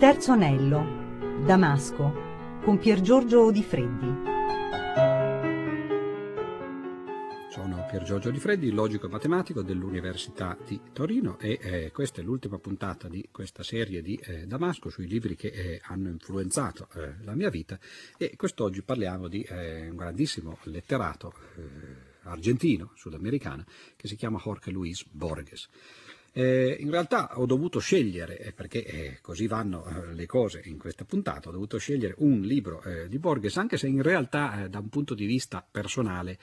terzo anello, Damasco, con Pier Giorgio Di Freddi. Sono Pier Giorgio Di Freddi, logico e matematico dell'Università di Torino e eh, questa è l'ultima puntata di questa serie di eh, Damasco sui libri che eh, hanno influenzato eh, la mia vita e quest'oggi parliamo di eh, un grandissimo letterato eh, argentino, sudamericano, che si chiama Jorge Luis Borges. Eh, in realtà ho dovuto scegliere, eh, perché eh, così vanno eh, le cose in questa puntata, ho dovuto scegliere un libro eh, di Borges, anche se in realtà eh, da un punto di vista personale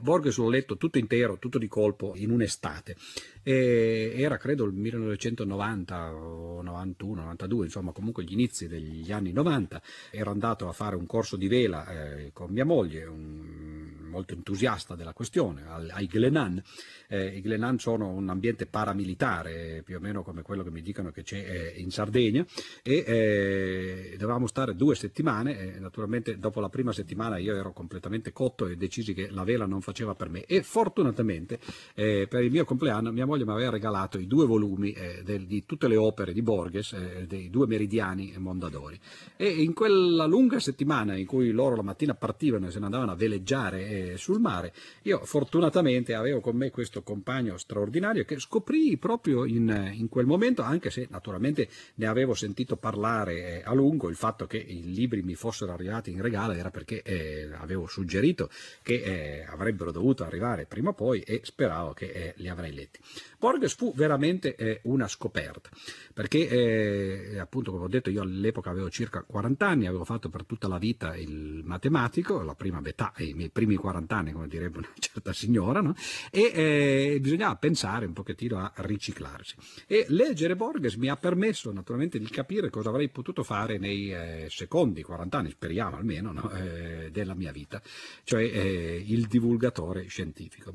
Borges l'ho letto tutto intero, tutto di colpo, in un'estate. era credo il 1990 o 91, 92, insomma comunque gli inizi degli anni 90. Ero andato a fare un corso di vela con mia moglie, un, molto entusiasta della questione, ai Glenan. I Glenan sono un ambiente paramilitare militare, più o meno come quello che mi dicono che c'è eh, in Sardegna, e eh, dovevamo stare due settimane, e naturalmente dopo la prima settimana io ero completamente cotto e decisi che la vela non faceva per me e fortunatamente eh, per il mio compleanno mia moglie mi aveva regalato i due volumi eh, del, di tutte le opere di Borges, eh, dei due meridiani Mondadori. E in quella lunga settimana in cui loro la mattina partivano e se ne andavano a veleggiare eh, sul mare, io fortunatamente avevo con me questo compagno straordinario che scoprì proprio in, in, quel momento, anche se naturalmente ne avevo sentito parlare eh, a lungo, il fatto che i libri mi fossero arrivati in regalo era perché eh, avevo suggerito che eh, avrebbero dovuto arrivare prima o poi e speravo che eh, li avrei letti. Borges fu veramente eh, una scoperta, perché eh, appunto come ho detto io all'epoca avevo circa 40 anni, avevo fatto per tutta la vita il matematico, la prima metà, i miei primi 40 anni come direbbe una certa signora, no? e bisognava pensare un pochettino a riciclarsi. E leggere Borges mi ha permesso naturalmente di capire cosa avrei potuto fare nei eh, secondi 40 anni, speriamo almeno, no? eh, della mia vita, cioè eh, il divulgatore scientifico.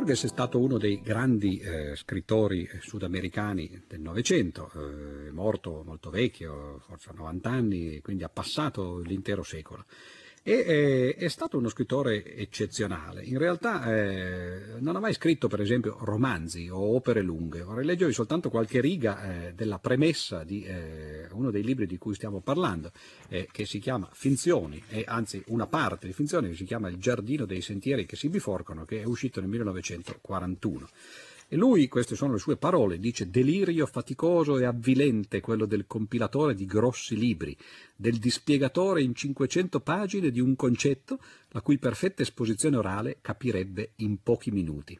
Borges è stato uno dei grandi eh, scrittori sudamericani del Novecento, eh, è morto molto vecchio, forse a 90 anni, quindi ha passato l'intero secolo. E eh, è stato uno scrittore eccezionale. In realtà eh, non ha mai scritto, per esempio, romanzi o opere lunghe. Vorrei leggervi soltanto qualche riga eh, della premessa di eh, uno dei libri di cui stiamo parlando, eh, che si chiama Finzioni, e anzi una parte di Finzioni che si chiama Il giardino dei sentieri che si biforcano, che è uscito nel 1941. E lui, queste sono le sue parole, dice delirio faticoso e avvilente quello del compilatore di grossi libri, del dispiegatore in 500 pagine di un concetto la cui perfetta esposizione orale capirebbe in pochi minuti.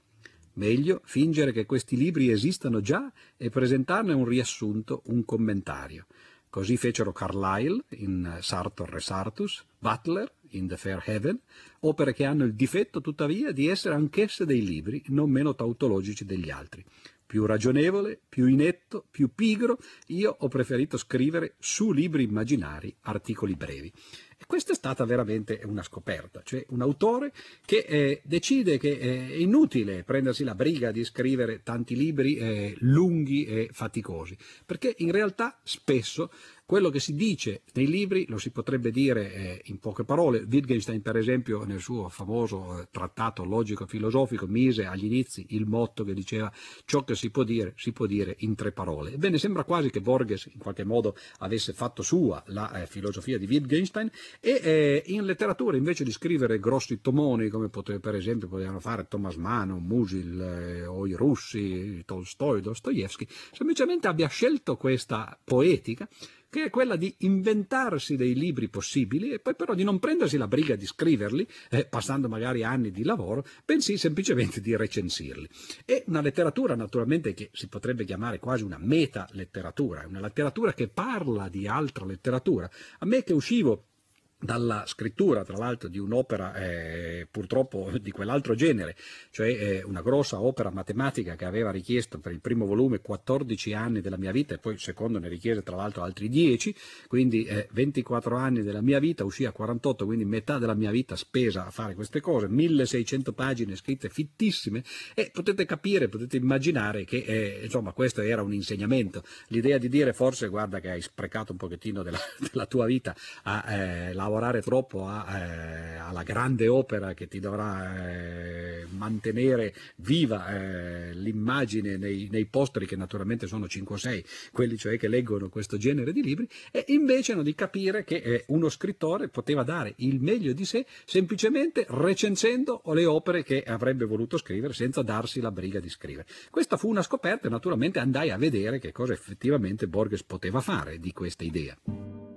Meglio fingere che questi libri esistano già e presentarne un riassunto, un commentario. Così fecero Carlyle in Sartor e Sartus, Butler in The Fair Heaven, opere che hanno il difetto tuttavia di essere anch'esse dei libri non meno tautologici degli altri. Più ragionevole, più inetto, più pigro, io ho preferito scrivere su libri immaginari articoli brevi. Questa è stata veramente una scoperta, cioè un autore che eh, decide che è inutile prendersi la briga di scrivere tanti libri eh, lunghi e faticosi, perché in realtà spesso Quello che si dice nei libri lo si potrebbe dire eh, in poche parole. Wittgenstein, per esempio, nel suo famoso eh, trattato logico-filosofico, mise agli inizi il motto che diceva ciò che si può dire, si può dire in tre parole. Ebbene, sembra quasi che Borges in qualche modo avesse fatto sua la eh, filosofia di Wittgenstein e in letteratura, invece di scrivere grossi tomoni, come potrebbe, per esempio potevano fare Thomas Mann, Musil o i russi, Tolstoi, Dostoevsky, semplicemente abbia scelto questa poetica che è quella di inventarsi dei libri possibili e poi però di non prendersi la briga di scriverli, eh, passando magari anni di lavoro, bensì semplicemente di recensirli. E una letteratura naturalmente che si potrebbe chiamare quasi una meta letteratura, una letteratura che parla di altra letteratura. A me che uscivo dalla scrittura, tra l'altro, di un'opera eh, purtroppo di quell'altro genere, cioè eh, una grossa opera matematica che aveva richiesto per il primo volume 14 anni della mia vita e poi il secondo ne richiese tra l'altro altri 10, quindi eh, 24 anni della mia vita, uscì a 48, quindi metà della mia vita spesa a fare queste cose, 1600 pagine scritte fittissime. E potete capire, potete immaginare che eh, insomma questo era un insegnamento, l'idea di dire forse guarda che hai sprecato un pochettino della, della tua vita a eh, lavorare troppo a, eh, alla grande opera che ti dovrà eh, mantenere viva eh, l'immagine nei, nei, posteri che naturalmente sono 5 o 6, quelli cioè che leggono questo genere di libri, e invece no, di capire che eh, uno scrittore poteva dare il meglio di sé semplicemente recensendo le opere che avrebbe voluto scrivere senza darsi la briga di scrivere. Questa fu una scoperta e naturalmente andai a vedere che cosa effettivamente Borges poteva fare di questa idea.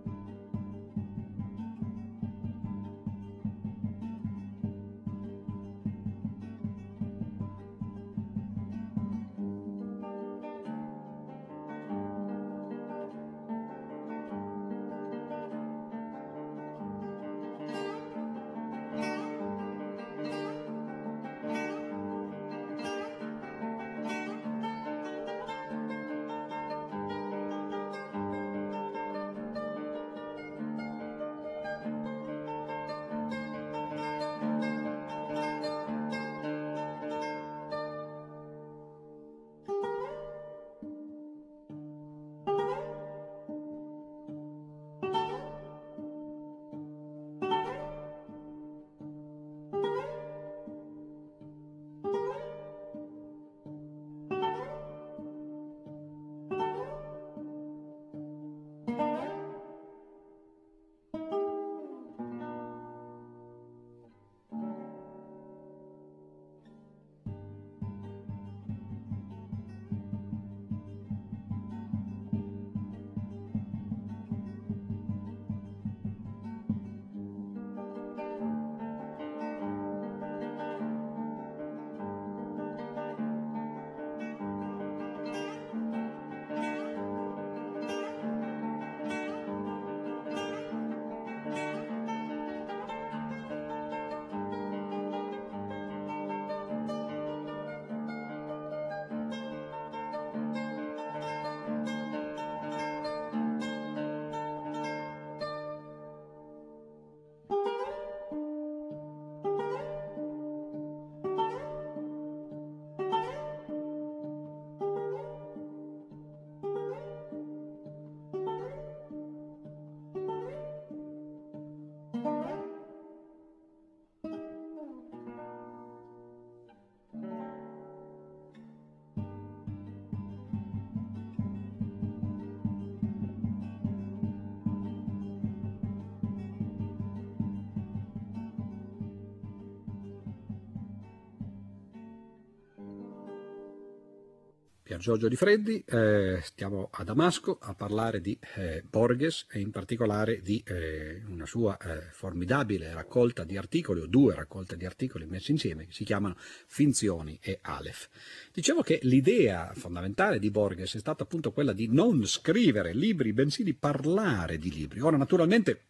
Pier Giorgio Di Freddi, eh, stiamo a Damasco a parlare di eh, Borges e in particolare di eh, una sua eh, formidabile raccolta di articoli, o due raccolte di articoli messi insieme, che si chiamano Finzioni e Aleph. Dicevo che l'idea fondamentale di Borges è stata appunto quella di non scrivere libri, bensì di parlare di libri. Ora, naturalmente,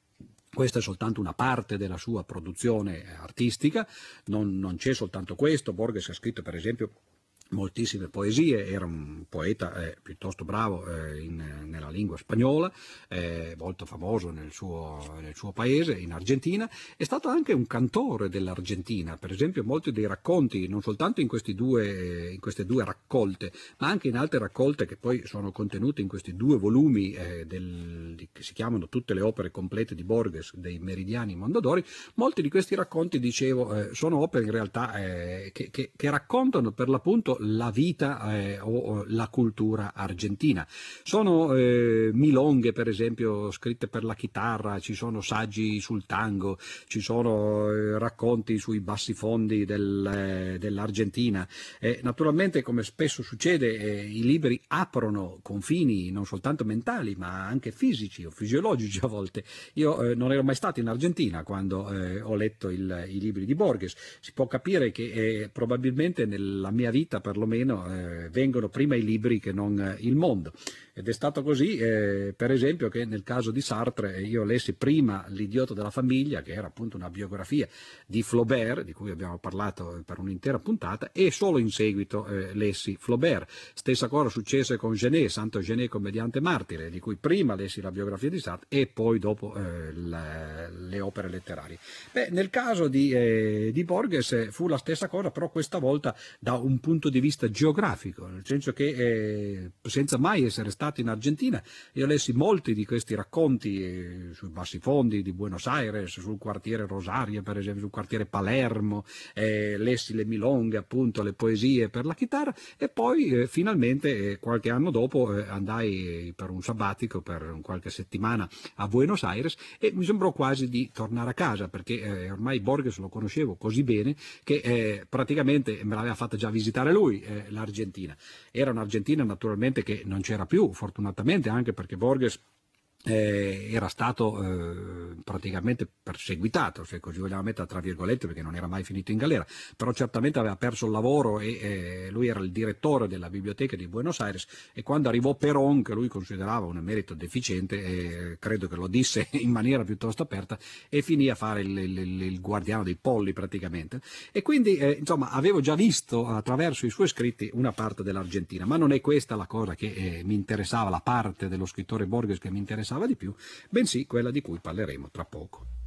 questa è soltanto una parte della sua produzione artistica, non, non c'è soltanto questo. Borges ha scritto per esempio moltissime poesie, era un poeta eh, piuttosto bravo eh, in, nella lingua spagnola, eh, molto famoso nel suo, nel suo, paese, in Argentina, è stato anche un cantore dell'Argentina, per esempio molti dei racconti, non soltanto in, due, in queste due raccolte, ma anche in altre raccolte che poi sono contenute in questi due volumi eh, del, che si chiamano tutte le opere complete di Borges, dei Meridiani Mondadori, molti di questi racconti, dicevo, eh, sono opere in realtà eh, che, che, che raccontano per l'appunto la vita eh, o la cultura argentina. Sono eh, milonghe, per esempio, scritte per la chitarra, ci sono saggi sul tango, ci sono eh, racconti sui bassi fondi del, eh, dell'Argentina. naturalmente, come spesso succede, eh, i libri aprono confini non soltanto mentali, ma anche fisici o fisiologici a volte. Io eh, non ero mai stato in Argentina quando ho letto il, i libri di Borges. Si può capire che probabilmente nella mia vita, per perlomeno eh, vengono prima i libri che non eh, il mondo. Ed è stato così, eh, per esempio, che nel caso di Sartre io lessi prima L'idiota della famiglia, che era appunto una biografia di Flaubert, di cui abbiamo parlato per un'intera puntata, e solo in seguito eh, lessi Flaubert. Stessa cosa successe con Genet, Santo Genet commediante martire, di cui prima lessi la biografia di Sartre e poi dopo eh, le, le, opere letterarie. Beh, nel caso di, eh, di Borges fu la stessa cosa, però questa volta da un punto di vista geografico, nel senso che eh, senza mai essere stato stato in Argentina, io lessi molti di questi racconti eh, sui bassi fondi di Buenos Aires, sul quartiere Rosario per esempio, sul quartiere Palermo, eh, lessi le milonghe appunto, le poesie per la chitarra e poi eh, finalmente eh, qualche anno dopo eh, andai per un sabbatico, per qualche settimana a Buenos Aires e mi sembrò quasi di tornare a casa perché eh, ormai Borges lo conoscevo così bene che praticamente me l'aveva fatta già visitare lui l'Argentina. Era un'Argentina naturalmente che non c'era più, fortunatamente anche perché Borges eh, era stato eh, praticamente perseguitato, se così vogliamo mettere tra virgolette, perché non era mai finito in galera, però certamente aveva perso il lavoro e eh, lui era il direttore della biblioteca di Buenos Aires e quando arrivò Perón, che lui considerava un emerito deficiente, eh, credo che lo disse in maniera piuttosto aperta, e finì a fare il, il, il guardiano dei polli praticamente. E quindi eh, insomma avevo già visto attraverso i suoi scritti una parte dell'Argentina, ma non è questa la cosa che eh, mi interessava, la parte dello scrittore Borges che mi interessava interessava di più, bensì quella di cui parleremo tra poco.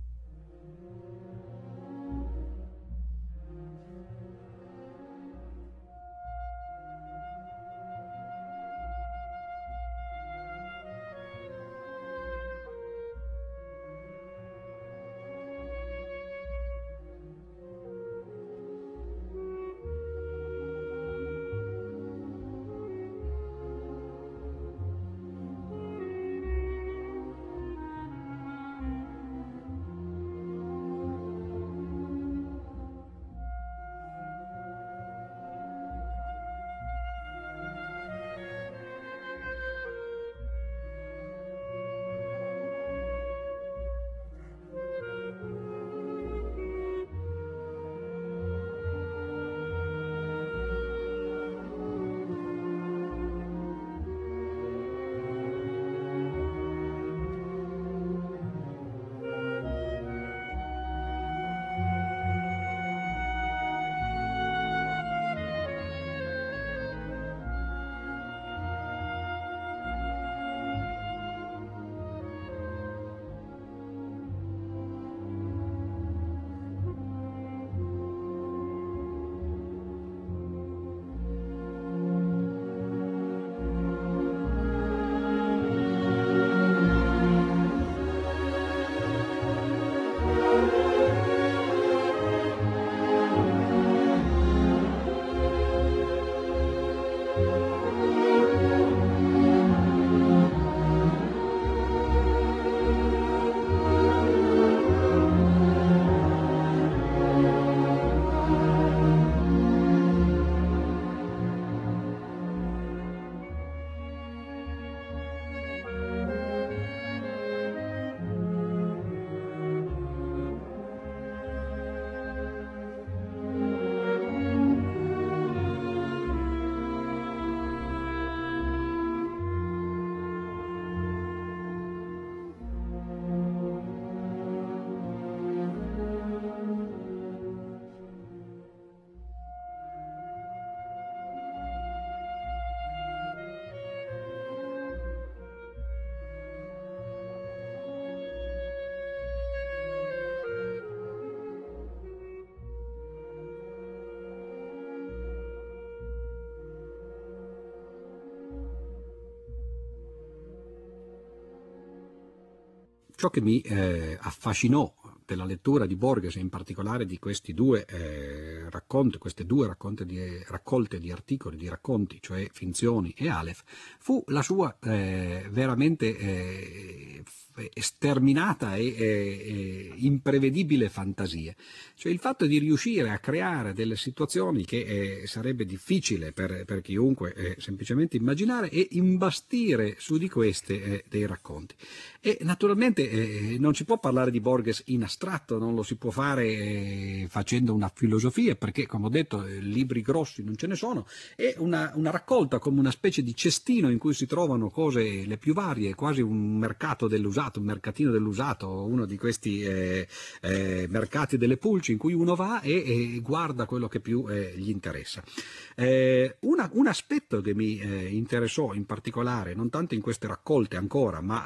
Ciò che mi eh, affascinò della lettura di Borges e in particolare di questi due eh, racconti, queste due di, raccolte di articoli, di racconti, cioè Finzioni e Aleph, fu la sua eh, veramente eh, sterminata e, e, imprevedibile fantasia. Cioè il fatto di riuscire a creare delle situazioni che eh, sarebbe difficile per, per chiunque eh, semplicemente immaginare e imbastire su di queste eh, dei racconti. E naturalmente eh, non si può parlare di Borges in astratto, non lo si può fare eh, facendo una filosofia, perché come ho detto eh, libri grossi non ce ne sono, è una, una raccolta come una specie di cestino in cui si trovano cose le più varie, quasi un mercato dell'usato dell'usato, un mercatino dell'usato, uno di questi eh, eh, mercati delle pulci in cui uno va e, e guarda quello che più eh, gli interessa. Eh, una, un aspetto che mi eh, interessò in particolare, non tanto in queste raccolte ancora, ma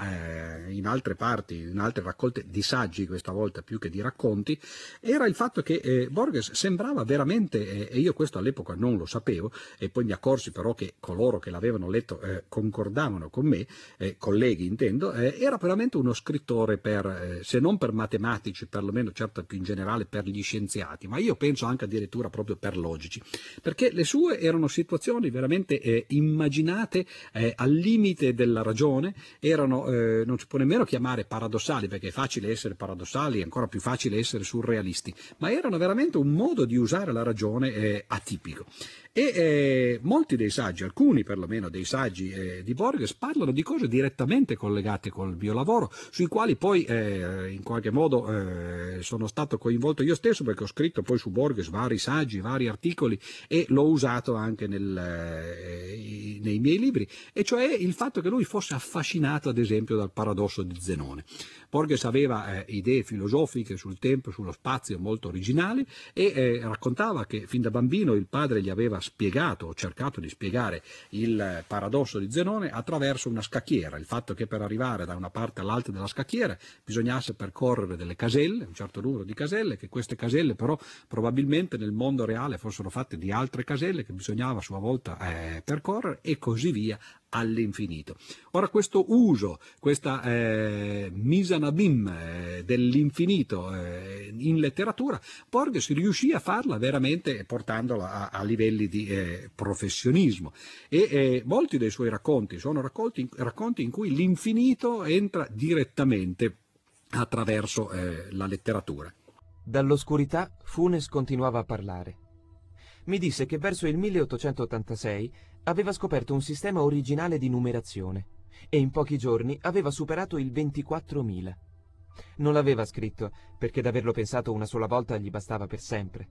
in altre parti, in altre raccolte di saggi questa volta più che di racconti, era il fatto che Borges sembrava veramente, e io questo all'epoca non lo sapevo, e poi mi accorsi però che coloro che l'avevano letto concordavano con me, colleghi intendo, era veramente sicuramente uno scrittore per, eh, se non per matematici, perlomeno certo più in generale per gli scienziati, ma io penso anche addirittura proprio per logici, perché le sue erano situazioni veramente eh, immaginate eh, al limite della ragione, erano, eh, non si può nemmeno chiamare paradossali, perché è facile essere paradossali, è ancora più facile essere surrealisti, ma erano veramente un modo di usare la ragione eh, atipico. E eh, molti dei saggi, alcuni perlomeno dei saggi eh, di Borges, parlano di cose direttamente collegate col biolavoro, sui quali poi eh, in qualche modo eh, sono stato coinvolto io stesso perché ho scritto poi su Borges vari saggi, vari articoli e l'ho usato anche nel, eh, nei miei libri, e cioè il fatto che lui fosse affascinato ad esempio dal paradosso di Zenone. Borges aveva eh, idee filosofiche sul tempo e sullo spazio molto originali e raccontava che fin da bambino il padre gli aveva spiegato o cercato di spiegare il paradosso di Zenone attraverso una scacchiera, il fatto che per arrivare da una parte all'altra della scacchiera bisognasse percorrere delle caselle, un certo numero di caselle, che queste caselle però probabilmente nel mondo reale fossero fatte di altre caselle che bisognava a sua volta eh, percorrere e così via all'infinito. Ora questo uso, questa eh, misanabim eh, dell'infinito eh, in letteratura, Borges riuscì a farla veramente portandola a, a livelli di eh, professionismo e eh, molti dei suoi racconti sono racconti, racconti in cui l'infinito entra direttamente attraverso eh, la letteratura. Dall'oscurità Funes continuava a parlare. Mi disse che verso il 1886 aveva scoperto un sistema originale di numerazione e in pochi giorni aveva superato il 24.000. Non l'aveva scritto perché d'averlo pensato una sola volta gli bastava per sempre.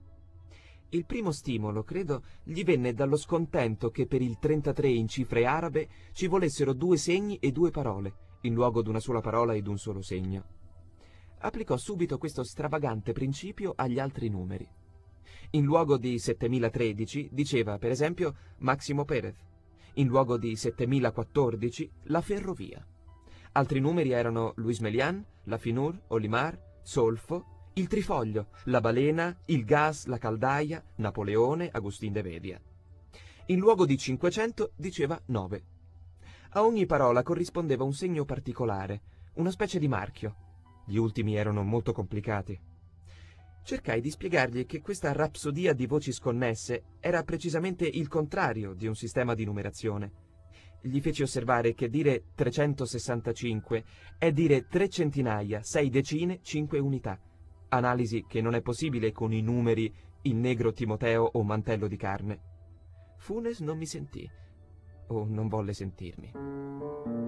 Il primo stimolo, credo, gli venne dallo scontento che per il 33 in cifre arabe ci volessero due segni e due parole, in luogo d'una sola parola ed un solo segno. Applicò subito questo stravagante principio agli altri numeri. In luogo di 7013 diceva, per esempio, Massimo Perez. In luogo di 7014, la ferrovia. Altri numeri erano Luis Melian, la Finur, Olimar, Solfo, il Trifoglio, la Balena, il Gas, la Caldaia, Napoleone, Agustin de Vedia. In luogo di 500 diceva 9. A ogni parola corrispondeva un segno particolare, una specie di marchio. Gli ultimi erano molto complicati. Cercai di spiegargli che questa rapsodia di voci sconnesse era precisamente il contrario di un sistema di numerazione. Gli feci osservare che dire 365 è dire tre centinaia, sei decine, cinque unità. Analisi che non è possibile con i numeri il negro Timoteo o mantello di carne. Funes non mi sentì, o non volle sentirmi.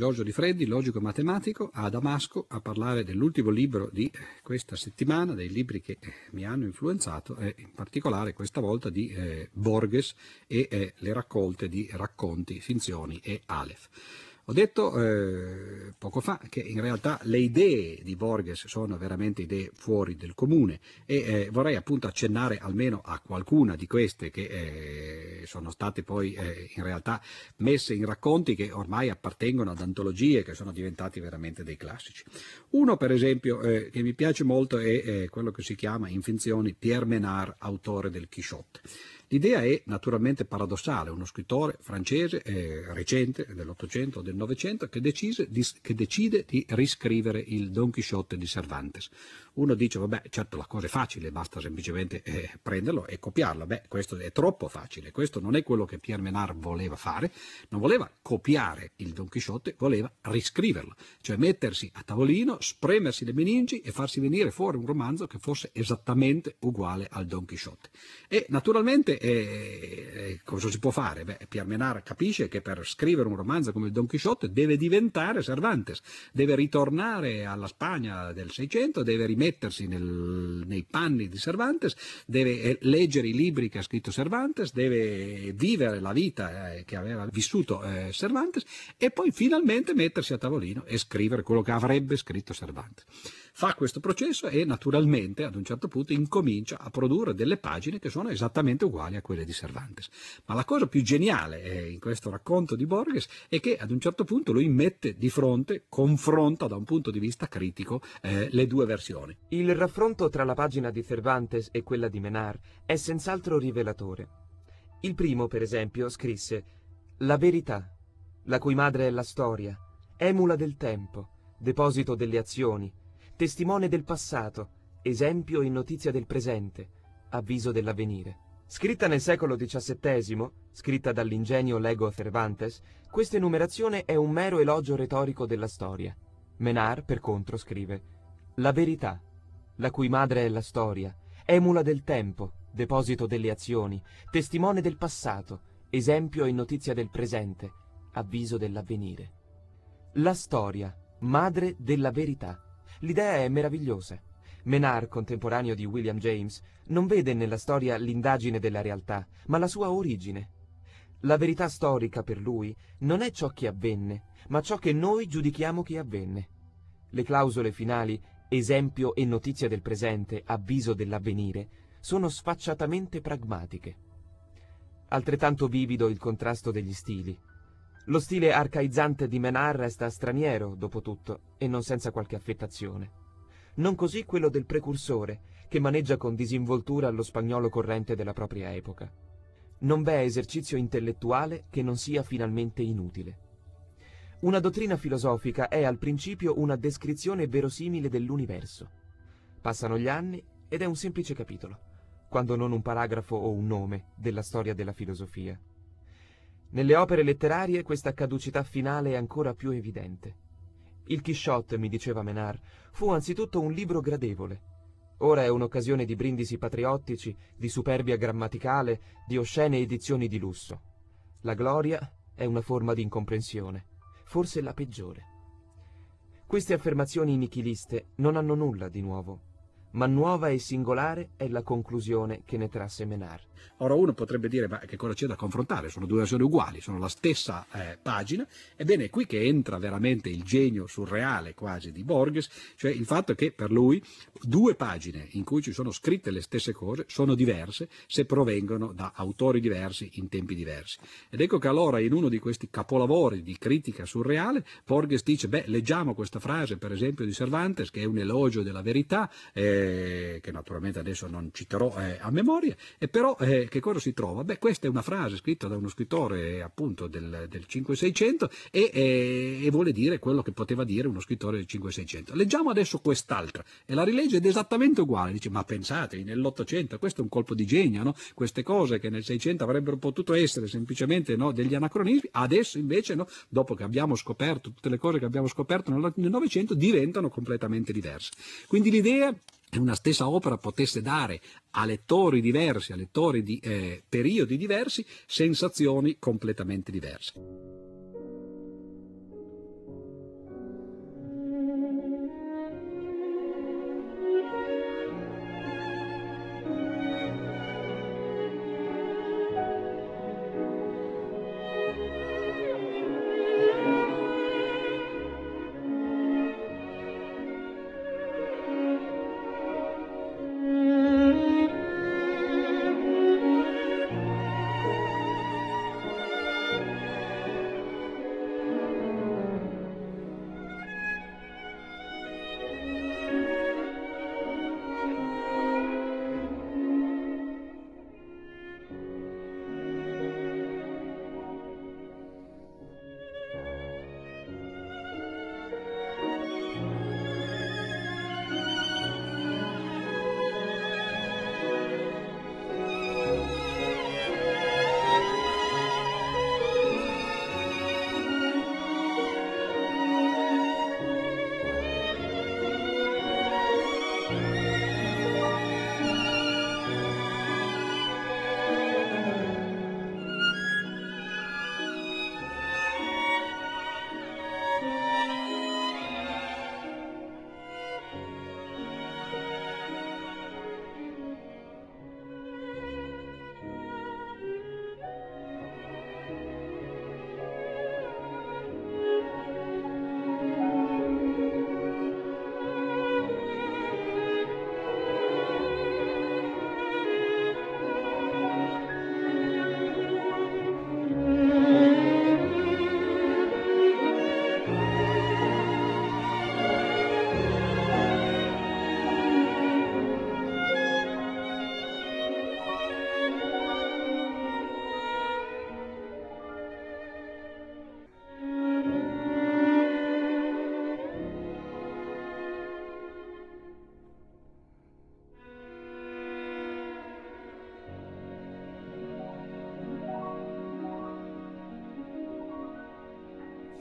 Giorgio Di Freddi, logico matematico, a Damasco a parlare dell'ultimo libro di questa settimana, dei libri che mi hanno influenzato e in particolare questa volta di eh, Borges e eh, le raccolte di racconti, finzioni e Aleph. Ho detto eh, poco fa che in realtà le idee di Borges sono veramente idee fuori del comune e eh, vorrei appunto accennare almeno a qualcuna di queste che eh, sono state poi eh, in realtà messe in racconti che ormai appartengono ad antologie che sono diventati veramente dei classici. Uno per esempio eh, che mi piace molto è quello che si chiama in finzioni Pierre Menard, autore del Quixote. L'idea è naturalmente paradossale, uno scrittore francese eh, recente, dell'Ottocento o del Novecento, che, che, decide di riscrivere il Don Quixote di Cervantes. Uno dice, vabbè, certo la cosa è facile, basta semplicemente eh, prenderlo e copiarlo. Beh, questo è troppo facile, questo non è quello che Pierre Menard voleva fare, non voleva copiare il Don Quixote, voleva riscriverlo, cioè mettersi a tavolino, spremersi le meningi e farsi venire fuori un romanzo che fosse esattamente uguale al Don Quixote. E naturalmente eh, cosa si può fare? Beh, Pierre Menard capisce che per scrivere un romanzo come il Don Quixote deve diventare Cervantes, deve ritornare alla Spagna del Seicento, deve rimettere mettersi nel, nei panni di Cervantes, deve eh, leggere i libri che ha scritto Cervantes, deve vivere la vita eh, che aveva vissuto eh, Cervantes e poi finalmente mettersi a tavolino e scrivere quello che avrebbe scritto Cervantes. Fa questo processo e naturalmente ad un certo punto incomincia a produrre delle pagine che sono esattamente uguali a quelle di Cervantes. Ma la cosa più geniale eh, in questo racconto di Borges è che ad un certo punto lui mette di fronte, confronta da un punto di vista critico eh, le due versioni. Il raffronto tra la pagina di Cervantes e quella di Menard è senz'altro rivelatore. Il primo, per esempio, scrisse La verità, la cui madre è la storia, emula del tempo, deposito delle azioni, testimone del passato, esempio e notizia del presente, avviso dell'avvenire. Scritta nel secolo XVII, scritta dall'ingegno Lego Cervantes, questa enumerazione è un mero elogio retorico della storia. Menard, per contro, scrive La verità, la cui madre è la storia, emula del tempo, deposito delle azioni, testimone del passato, esempio e notizia del presente, avviso dell'avvenire. La storia, madre della verità. L'idea è meravigliosa. Menard, contemporaneo di William James, non vede nella storia l'indagine della realtà, ma la sua origine. La verità storica per lui non è ciò che avvenne, ma ciò che noi giudichiamo che avvenne. Le clausole finali, esempio e notizia del presente, avviso dell'avvenire, sono sfacciatamente pragmatiche. Altrettanto vivido il contrasto degli stili. Lo stile arcaizzante di Menard resta straniero, dopo tutto, e non senza qualche affettazione. Non così quello del precursore, che maneggia con disinvoltura lo spagnolo corrente della propria epoca. Non v'è esercizio intellettuale che non sia finalmente inutile. Una dottrina filosofica è al principio una descrizione verosimile dell'universo. Passano gli anni ed è un semplice capitolo, quando non un paragrafo o un nome della storia della filosofia. Nelle opere letterarie questa caducità finale è ancora più evidente. Il Quixote, mi diceva Menard, fu anzitutto un libro gradevole. Ora è un'occasione di brindisi patriottici, di superbia grammaticale, di oscene edizioni di lusso. La gloria è una forma di incomprensione, forse la peggiore. Queste affermazioni nichiliste non hanno nulla di nuovo ma nuova e singolare è la conclusione che ne trasse Menard. Ora uno potrebbe dire, ma che cosa c'è da confrontare? Sono due versioni uguali, sono la stessa eh, pagina. Ebbene, è qui che entra veramente il genio surreale quasi di Borges, cioè il fatto che per lui due pagine in cui ci sono scritte le stesse cose sono diverse se provengono da autori diversi in tempi diversi. Ed ecco che allora in uno di questi capolavori di critica surreale, Borges dice, beh, leggiamo questa frase per esempio di Cervantes, che è un elogio della verità, eh, che naturalmente adesso non citerò eh, a memoria, e però eh, che cosa si trova? Beh, questa è una frase scritta da uno scrittore appunto del, del 5600 e, e, e, vuole dire quello che poteva dire uno scrittore del 5600. Leggiamo adesso quest'altra e la rilegge ed è esattamente uguale, dice ma pensate, nell'Ottocento questo è un colpo di genio, no? queste cose che nel 600 avrebbero potuto essere semplicemente no, degli anacronismi, adesso invece no, dopo che abbiamo scoperto tutte le cose che abbiamo scoperto nel Novecento diventano completamente diverse. Quindi l'idea una stessa opera potesse dare a lettori diversi, a lettori di eh, periodi diversi, sensazioni completamente diverse.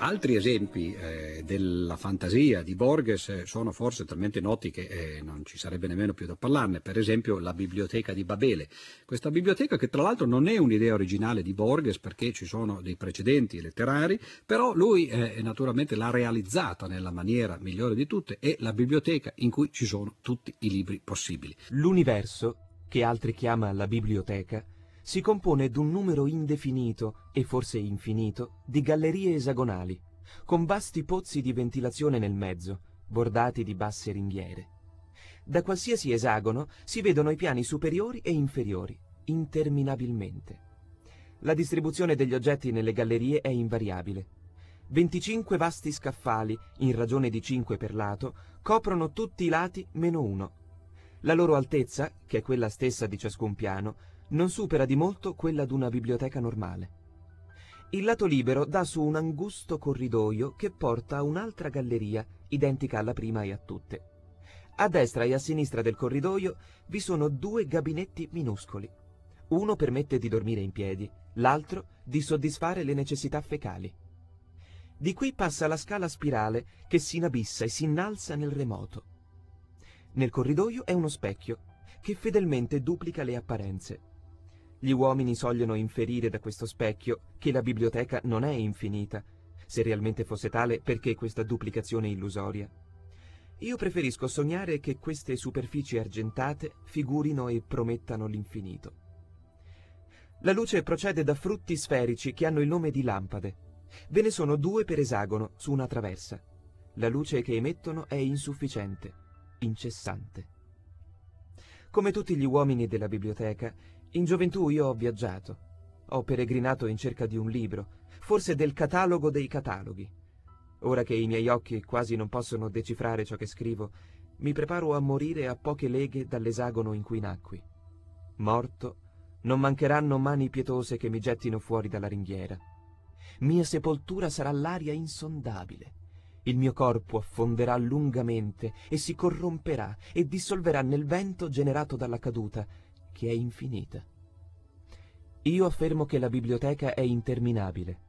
Altri esempi eh, della fantasia di Borges eh, sono forse talmente noti che eh, non ci sarebbe nemmeno più da parlarne, per esempio la biblioteca di Babele. Questa biblioteca che tra l'altro non è un'idea originale di Borges perché ci sono dei precedenti letterari, però lui eh, naturalmente l'ha realizzata nella maniera migliore di tutte, è la biblioteca in cui ci sono tutti i libri possibili. L'universo, che altri chiama la biblioteca, si compone d'un numero indefinito e forse infinito di gallerie esagonali, con vasti pozzi di ventilazione nel mezzo, bordati di basse ringhiere. Da qualsiasi esagono si vedono i piani superiori e inferiori, interminabilmente. La distribuzione degli oggetti nelle gallerie è invariabile. 25 vasti scaffali, in ragione di 5 per lato, coprono tutti i lati meno uno. La loro altezza, che è quella stessa di ciascun piano, non supera di molto quella d'una biblioteca normale. Il lato libero dà su un angusto corridoio che porta a un'altra galleria, identica alla prima e a tutte. A destra e a sinistra del corridoio vi sono due gabinetti minuscoli. Uno permette di dormire in piedi, l'altro di soddisfare le necessità fecali. Di qui passa la scala spirale che si inabissa e si innalza nel remoto. Nel corridoio è uno specchio che fedelmente duplica le apparenze. Gli uomini sogliono inferire da questo specchio che la biblioteca non è infinita, se realmente fosse tale perché questa duplicazione illusoria. Io preferisco sognare che queste superfici argentate figurino e promettano l'infinito. La luce procede da frutti sferici che hanno il nome di lampade. Ve ne sono due per esagono su una traversa. La luce che emettono è insufficiente, incessante. Come tutti gli uomini della biblioteca, in gioventù io ho viaggiato, ho peregrinato in cerca di un libro, forse del catalogo dei cataloghi. Ora che i miei occhi quasi non possono decifrare ciò che scrivo, mi preparo a morire a poche leghe dall'esagono in cui nacqui. Morto, non mancheranno mani pietose che mi gettino fuori dalla ringhiera. Mia sepoltura sarà l'aria insondabile. Il mio corpo affonderà lungamente e si corromperà e dissolverà nel vento generato dalla caduta che è infinita. Io affermo che la biblioteca è interminabile.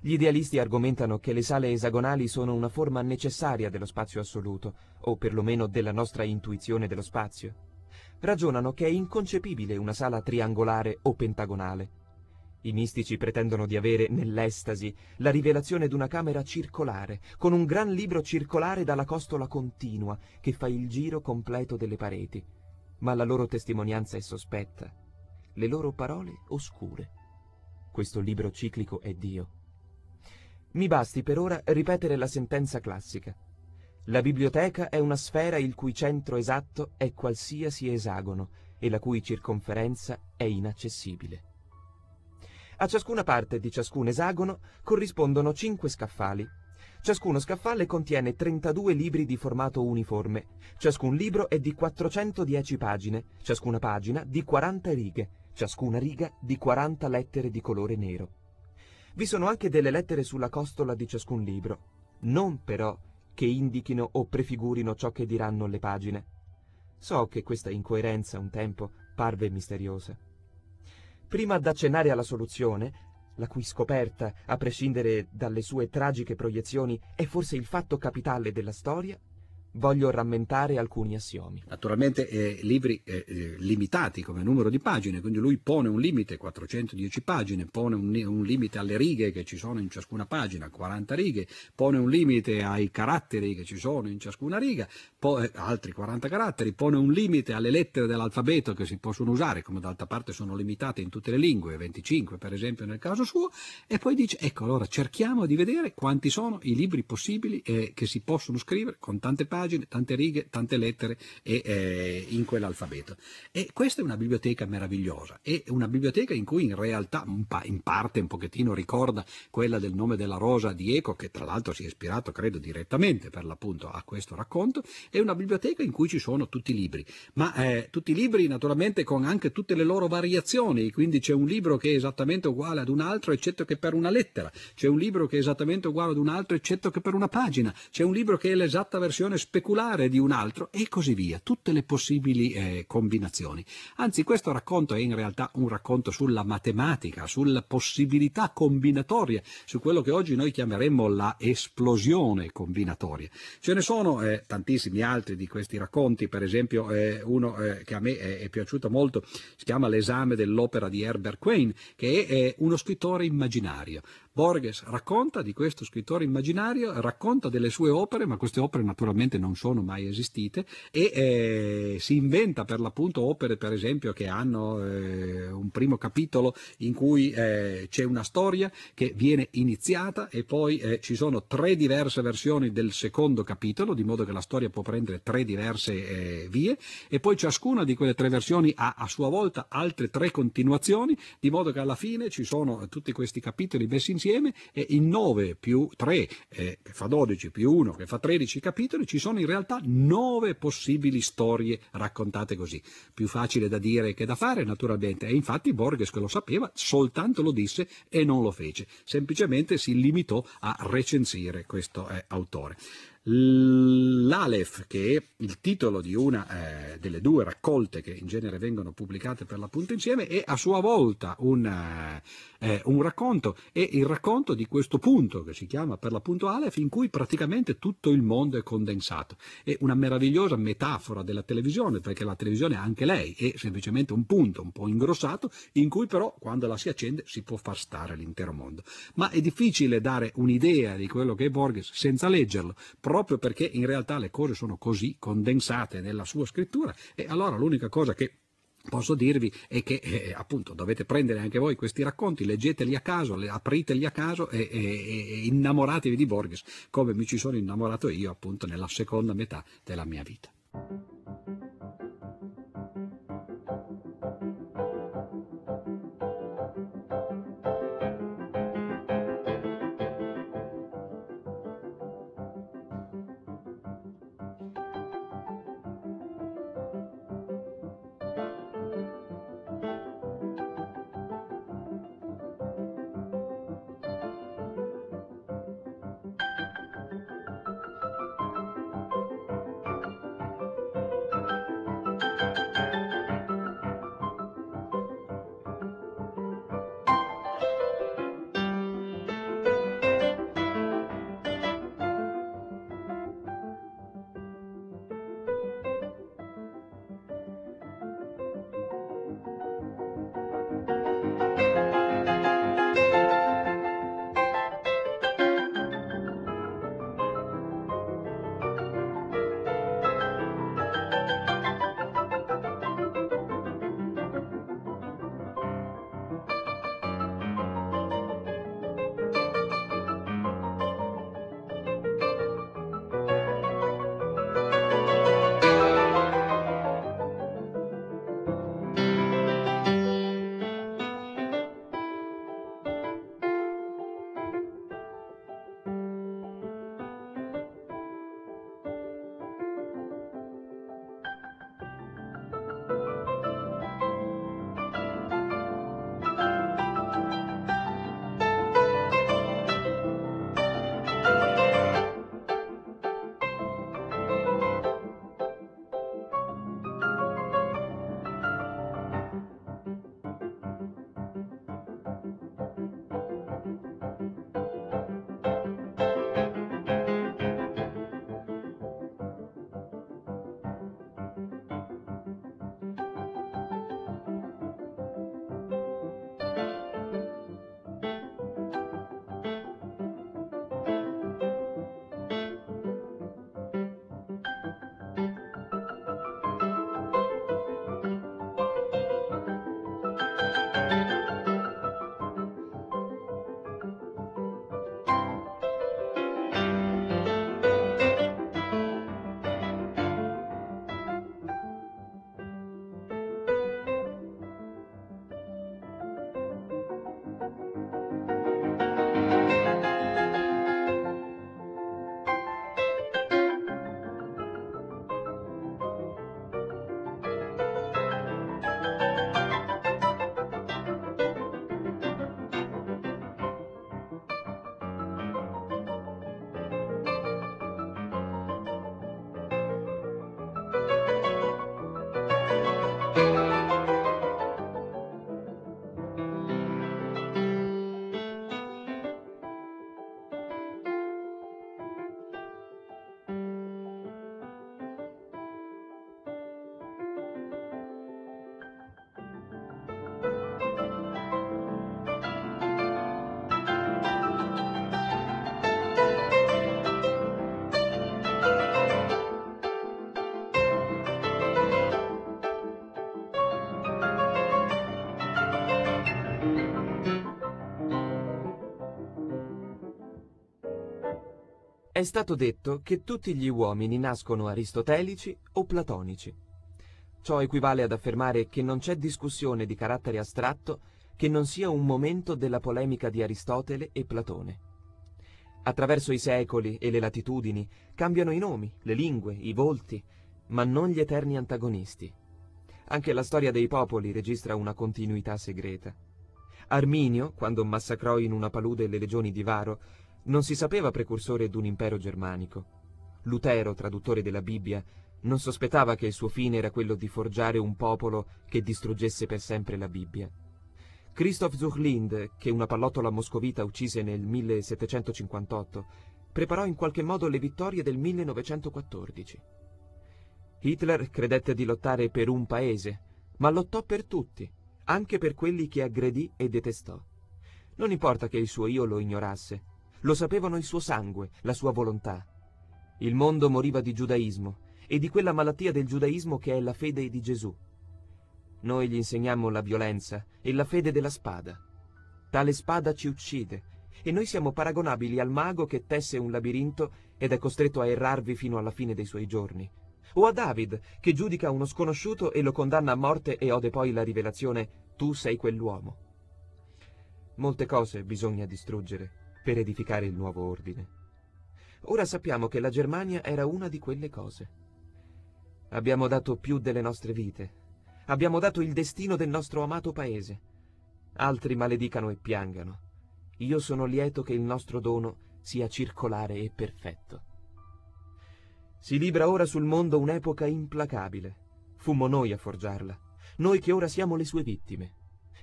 Gli idealisti argomentano che le sale esagonali sono una forma necessaria dello spazio assoluto, o perlomeno della nostra intuizione dello spazio. Ragionano che è inconcepibile una sala triangolare o pentagonale. I mistici pretendono di avere nell'estasi la rivelazione d'una camera circolare, con un gran libro circolare dalla costola continua che fa il giro completo delle pareti ma la loro testimonianza è sospetta, le loro parole oscure. Questo libro ciclico è Dio. Mi basti per ora ripetere la sentenza classica. La biblioteca è una sfera il cui centro esatto è qualsiasi esagono e la cui circonferenza è inaccessibile. A ciascuna parte di ciascun esagono corrispondono cinque scaffali Ciascuno scaffale contiene 32 libri di formato uniforme. Ciascun libro è di 410 pagine, ciascuna pagina di 40 righe, ciascuna riga di 40 lettere di colore nero. Vi sono anche delle lettere sulla costola di ciascun libro, non però che indichino o prefigurino ciò che diranno le pagine. So che questa incoerenza un tempo parve misteriosa. Prima d'accennare alla soluzione, la cui scoperta, a prescindere dalle sue tragiche proiezioni, è forse il fatto capitale della storia, voglio rammentare alcuni assiomi. Naturalmente eh, libri eh, eh limitati come numero di pagine, quindi lui pone un limite, 410 pagine, pone un, un, limite alle righe che ci sono in ciascuna pagina, 40 righe, pone un limite ai caratteri che ci sono in ciascuna riga, altri 40 caratteri, pone un limite alle lettere dell'alfabeto che si possono usare, come d'altra parte sono limitate in tutte le lingue, 25 per esempio nel caso suo, e poi dice, ecco allora cerchiamo di vedere quanti sono i libri possibili eh, che si possono scrivere con tante pagine tante righe, tante lettere e, eh, in quell'alfabeto. E questa è una biblioteca meravigliosa, è una biblioteca in cui in realtà in parte un pochettino ricorda quella del nome della rosa di Eco, che tra l'altro si è ispirato credo direttamente per l'appunto a questo racconto, è una biblioteca in cui ci sono tutti i libri, ma eh, tutti i libri naturalmente con anche tutte le loro variazioni, quindi c'è un libro che è esattamente uguale ad un altro eccetto che per una lettera, c'è un libro che è esattamente uguale ad un altro eccetto che per una pagina, c'è un libro che è l'esatta versione speculare di un altro e così via, tutte le possibili eh, combinazioni. Anzi, questo racconto è in realtà un racconto sulla matematica, sulla possibilità combinatoria, su quello che oggi noi chiameremmo la esplosione combinatoria. Ce ne sono eh, tantissimi altri di questi racconti, per esempio eh, uno eh, che a me è, è, piaciuto molto, si chiama L'esame dell'opera di Herbert Quain, che è uno scrittore immaginario. Borges racconta di questo scrittore immaginario, racconta delle sue opere, ma queste opere naturalmente non sono mai esistite, e eh, si inventa per l'appunto opere, per esempio, che hanno eh, un primo capitolo in cui eh, c'è una storia che viene iniziata e poi eh, ci sono tre diverse versioni del secondo capitolo, di modo che la storia può prendere tre diverse eh, vie, e poi ciascuna di quelle tre versioni ha a sua volta altre tre continuazioni, di modo che alla fine ci sono tutti questi capitoli messi insieme insieme e in 9 più 3 eh, che fa 12 più 1 che fa 13 capitoli ci sono in realtà 9 possibili storie raccontate così. Più facile da dire che da fare naturalmente e infatti Borges che lo sapeva soltanto lo disse e non lo fece, semplicemente si limitò a recensire questo eh, autore. L'Alef, che è il titolo di una eh, delle due raccolte che in genere vengono pubblicate per l'appunto insieme, è a sua volta un, eh, un racconto, è il racconto di questo punto che si chiama per l'appunto Aleph, in cui praticamente tutto il mondo è condensato. È una meravigliosa metafora della televisione, perché la televisione anche lei è semplicemente un punto un po' ingrossato, in cui però quando la si accende si può far stare l'intero mondo. Ma è difficile dare un'idea di quello che è Borges senza leggerlo proprio perché in realtà le cose sono così condensate nella sua scrittura e allora l'unica cosa che posso dirvi è che eh, appunto dovete prendere anche voi questi racconti, leggeteli a caso, apriteli a caso e, e, e innamoratevi di Borges come mi ci sono innamorato io appunto nella seconda metà della mia vita. È stato detto che tutti gli uomini nascono aristotelici o platonici. Ciò equivale ad affermare che non c'è discussione di carattere astratto che non sia un momento della polemica di Aristotele e Platone. Attraverso i secoli e le latitudini cambiano i nomi, le lingue, i volti, ma non gli eterni antagonisti. Anche la storia dei popoli registra una continuità segreta. Arminio, quando massacrò in una palude le legioni di Varo, non si sapeva precursore d'un impero germanico. Lutero, traduttore della Bibbia, non sospettava che il suo fine era quello di forgiare un popolo che distruggesse per sempre la Bibbia. Christoph Zuchlind, che una pallottola moscovita uccise nel 1758, preparò in qualche modo le vittorie del 1914. Hitler credette di lottare per un paese, ma lottò per tutti, anche per quelli che aggredì e detestò. Non importa che il suo io lo ignorasse, lo sapevano il suo sangue, la sua volontà. Il mondo moriva di giudaismo e di quella malattia del giudaismo che è la fede di Gesù. Noi gli insegniamo la violenza e la fede della spada. Tale spada ci uccide e noi siamo paragonabili al mago che tesse un labirinto ed è costretto a errarvi fino alla fine dei suoi giorni. O a David, che giudica uno sconosciuto e lo condanna a morte e ode poi la rivelazione tu sei quell'uomo. Molte cose bisogna distruggere per edificare il nuovo ordine. Ora sappiamo che la Germania era una di quelle cose. Abbiamo dato più delle nostre vite. Abbiamo dato il destino del nostro amato paese. Altri maledicano e piangano. Io sono lieto che il nostro dono sia circolare e perfetto. Si libra ora sul mondo un'epoca implacabile. Fummo noi a forgiarla, noi che ora siamo le sue vittime.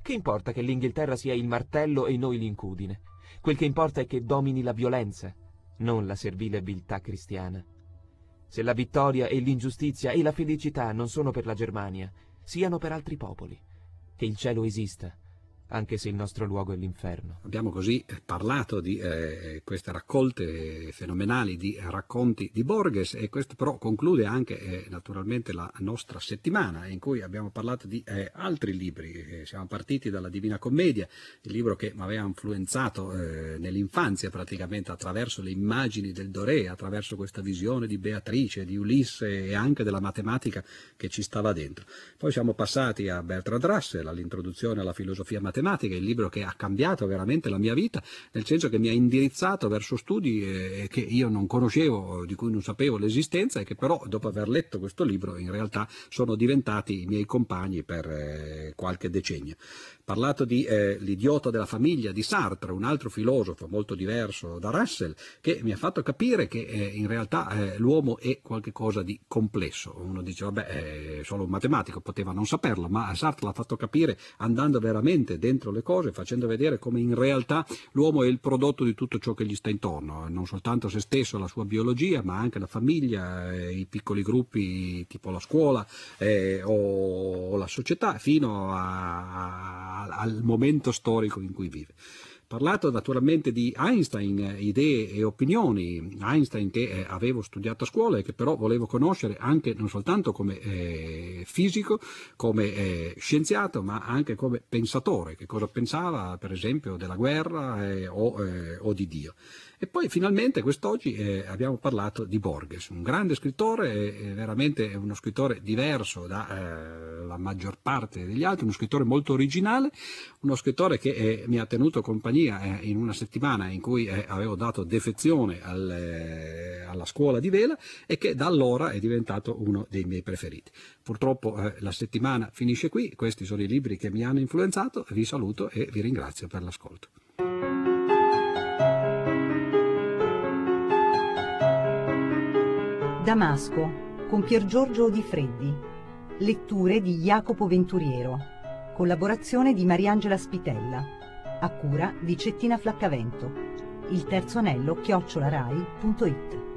Che importa che l'Inghilterra sia il martello e noi l'incudine? Quel che importa è che domini la violenza, non la servile viltà cristiana. Se la vittoria e l'ingiustizia e la felicità non sono per la Germania, siano per altri popoli. Che il cielo esista, anche se il nostro luogo è l'inferno. Abbiamo così eh, parlato di eh, queste raccolte fenomenali di racconti di Borges e questo però conclude anche eh, naturalmente la nostra settimana in cui abbiamo parlato di eh, altri libri. Eh, siamo partiti dalla Divina Commedia, il libro che mi aveva influenzato eh, nell'infanzia praticamente attraverso le immagini del Doré, attraverso questa visione di Beatrice, di Ulisse e anche della matematica che ci stava dentro. Poi siamo passati a Bertrand Russell, all'introduzione alla filosofia matematica matematica, il libro che ha cambiato veramente la mia vita, nel senso che mi ha indirizzato verso studi eh, che io non conoscevo, di cui non sapevo l'esistenza e che però dopo aver letto questo libro in realtà sono diventati i miei compagni per eh, qualche decennio parlato di eh, L'idiota della famiglia di Sartre, un altro filosofo molto diverso da Russell, che mi ha fatto capire che eh, in realtà eh, l'uomo è qualcosa di complesso. Uno dice, vabbè, è solo un matematico, poteva non saperlo, ma Sartre l'ha fatto capire andando veramente dentro le cose, facendo vedere come in realtà l'uomo è il prodotto di tutto ciò che gli sta intorno, non soltanto se stesso, la sua biologia, ma anche la famiglia, eh, i piccoli gruppi tipo la scuola eh, o, la società, fino a al momento storico in cui vive parlato naturalmente di Einstein, eh, idee e opinioni, Einstein che eh, avevo studiato a scuola e che però volevo conoscere anche non soltanto come eh, fisico, come eh, scienziato, ma anche come pensatore, che cosa pensava per esempio della guerra eh, o, eh, o di Dio. E poi finalmente quest'oggi eh, abbiamo parlato di Borges, un grande scrittore, eh, veramente uno scrittore diverso dalla eh, maggior parte degli altri, uno scrittore molto originale, uno scrittore che eh, mi ha tenuto compagnia eh, in una settimana in cui eh, avevo dato defezione al, alla scuola di vela e che da allora è diventato uno dei miei preferiti. Purtroppo la settimana finisce qui, questi sono i libri che mi hanno influenzato, vi saluto e vi ringrazio per l'ascolto. Damasco con Pier Giorgio Di Freddi. Letture di Jacopo Venturiero. Collaborazione di Mariangela Spitella. A cura di Cettina Flaccavento. Il terzo anello chiocciolarai.it